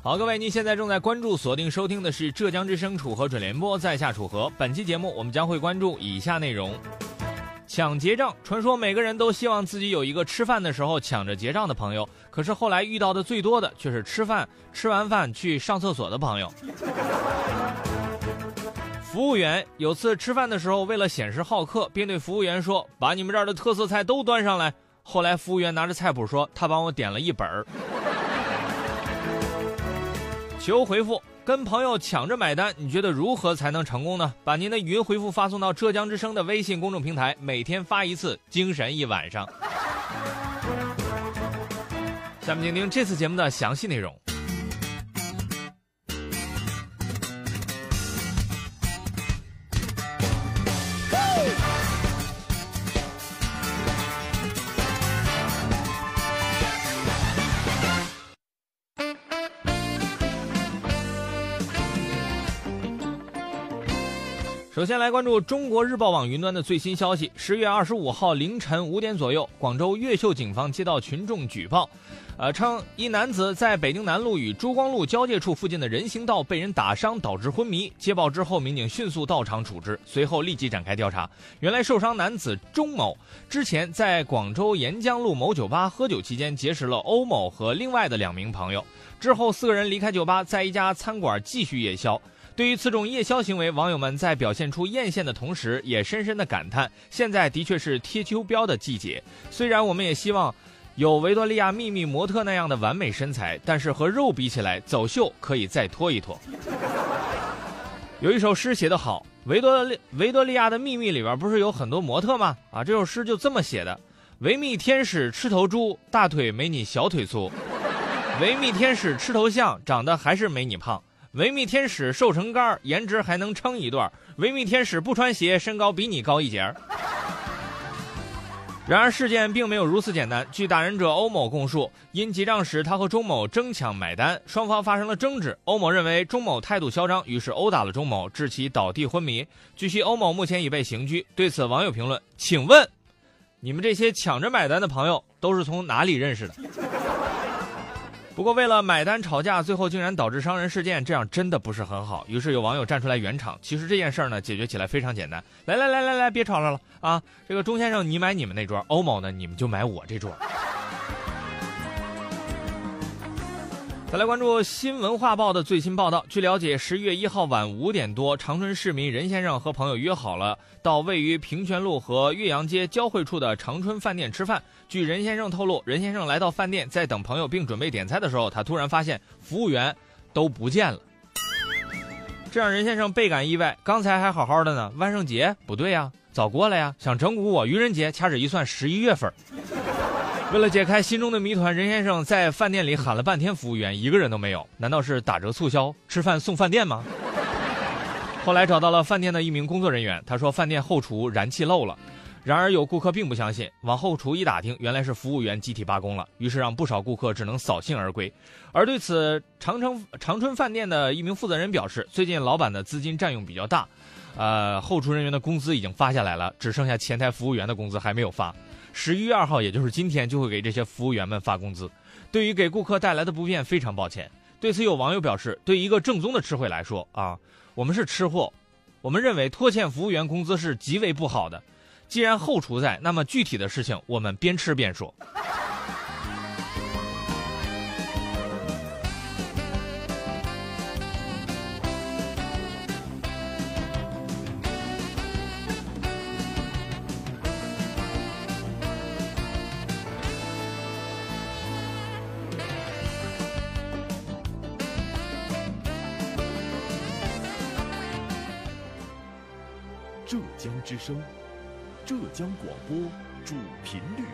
好，各位，您现在正在关注、锁定收听的是浙江之声楚河准联播，在下楚河。本期节目我们将会关注以下内容：抢结账。传说每个人都希望自己有一个吃饭的时候抢着结账的朋友，可是后来遇到的最多的却是吃饭吃完饭去上厕所的朋友。服务员有次吃饭的时候，为了显示好客，便对服务员说：“把你们这儿的特色菜都端上来。”后来服务员拿着菜谱说：“他帮我点了一本儿。”求回复，跟朋友抢着买单，你觉得如何才能成功呢？把您的语音回复发送到浙江之声的微信公众平台，每天发一次，精神一晚上。下面请听这次节目的详细内容。首先来关注中国日报网云端的最新消息。十月二十五号凌晨五点左右，广州越秀警方接到群众举报，呃，称一男子在北京南路与珠光路交界处附近的人行道被人打伤，导致昏迷。接报之后，民警迅速到场处置，随后立即展开调查。原来受伤男子钟某之前在广州沿江路某酒吧喝酒期间结识了欧某和另外的两名朋友，之后四个人离开酒吧，在一家餐馆继续夜宵。对于此种夜宵行为，网友们在表现出艳羡的同时，也深深的感叹：现在的确是贴秋膘的季节。虽然我们也希望有维多利亚秘密模特那样的完美身材，但是和肉比起来，走秀可以再拖一拖。有一首诗写得好，《维多利维多利亚的秘密》里边不是有很多模特吗？啊，这首诗就这么写的：维密天使吃头猪，大腿没你小腿粗；维密天使吃头象，长得还是没你胖。维密天使瘦成杆儿颜值还能撑一段。维密天使不穿鞋，身高比你高一截儿然而事件并没有如此简单。据打人者欧某供述，因结账时他和钟某争抢买单，双方发生了争执。欧某认为钟某态度嚣张，于是殴打了钟某，致其倒地昏迷。据悉，欧某目前已被刑拘。对此，网友评论：请问，你们这些抢着买单的朋友都是从哪里认识的？不过，为了买单吵架，最后竟然导致伤人事件，这样真的不是很好。于是有网友站出来圆场。其实这件事儿呢，解决起来非常简单。来来来来来，别吵吵了啊！这个钟先生，你买你们那桌；欧某呢，你们就买我这桌。再来关注新文化报的最新报道。据了解，十一月一号晚五点多，长春市民任先生和朋友约好了到位于平泉路和岳阳街交汇处的长春饭店吃饭。据任先生透露，任先生来到饭店，在等朋友并准备点菜的时候，他突然发现服务员都不见了，这让任先生倍感意外。刚才还好好的呢，万圣节不对呀，早过了呀，想整蛊我。愚人节掐指一算，十一月份。为了解开心中的谜团，任先生在饭店里喊了半天服务员，一个人都没有。难道是打折促销，吃饭送饭店吗？后来找到了饭店的一名工作人员，他说饭店后厨燃气漏了。然而有顾客并不相信，往后厨一打听，原来是服务员集体罢工了。于是让不少顾客只能扫兴而归。而对此，长城长春饭店的一名负责人表示，最近老板的资金占用比较大，呃，后厨人员的工资已经发下来了，只剩下前台服务员的工资还没有发。十一月二号，也就是今天，就会给这些服务员们发工资。对于给顾客带来的不便，非常抱歉。对此，有网友表示，对一个正宗的吃货来说啊，我们是吃货，我们认为拖欠服务员工资是极为不好的。既然后厨在，那么具体的事情我们边吃边说。浙江之声，浙江广播主频率。